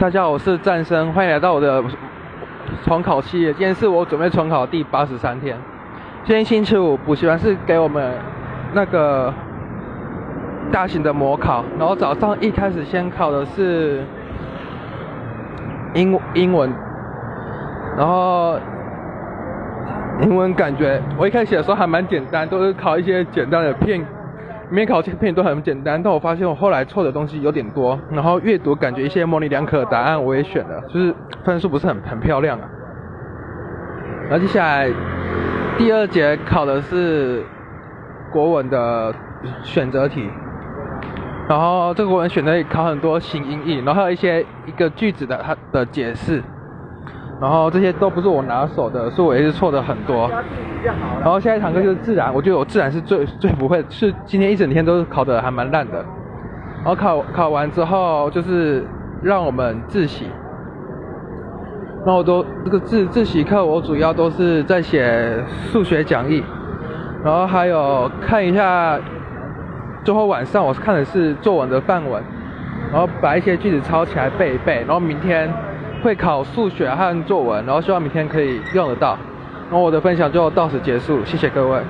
大家好，我是战生，欢迎来到我的重考系列。今天是我准备重考第八十三天。今天星期五，补习班是给我们那个大型的模考，然后早上一开始先考的是英英文，然后英文感觉我一开始的时候还蛮简单，都是考一些简单的片。没考这个片都很简单，但我发现我后来错的东西有点多，然后阅读感觉一些模棱两可的答案我也选了，就是分数不是很很漂亮啊。然后接下来第二节考的是国文的选择题，然后这个国文选择题考很多形音义，然后还有一些一个句子的它的解释。然后这些都不是我拿手的，所以我也是错的很多。然后下一堂课就是自然，我觉得我自然是最最不会，是今天一整天都是考的还蛮烂的。然后考考完之后就是让我们自习，然后都这个自自习课我主要都是在写数学讲义，然后还有看一下，最后晚上我看的是作文的范文，然后把一些句子抄起来背一背，然后明天。会考数学和作文，然后希望明天可以用得到。然后我的分享就到此结束，谢谢各位。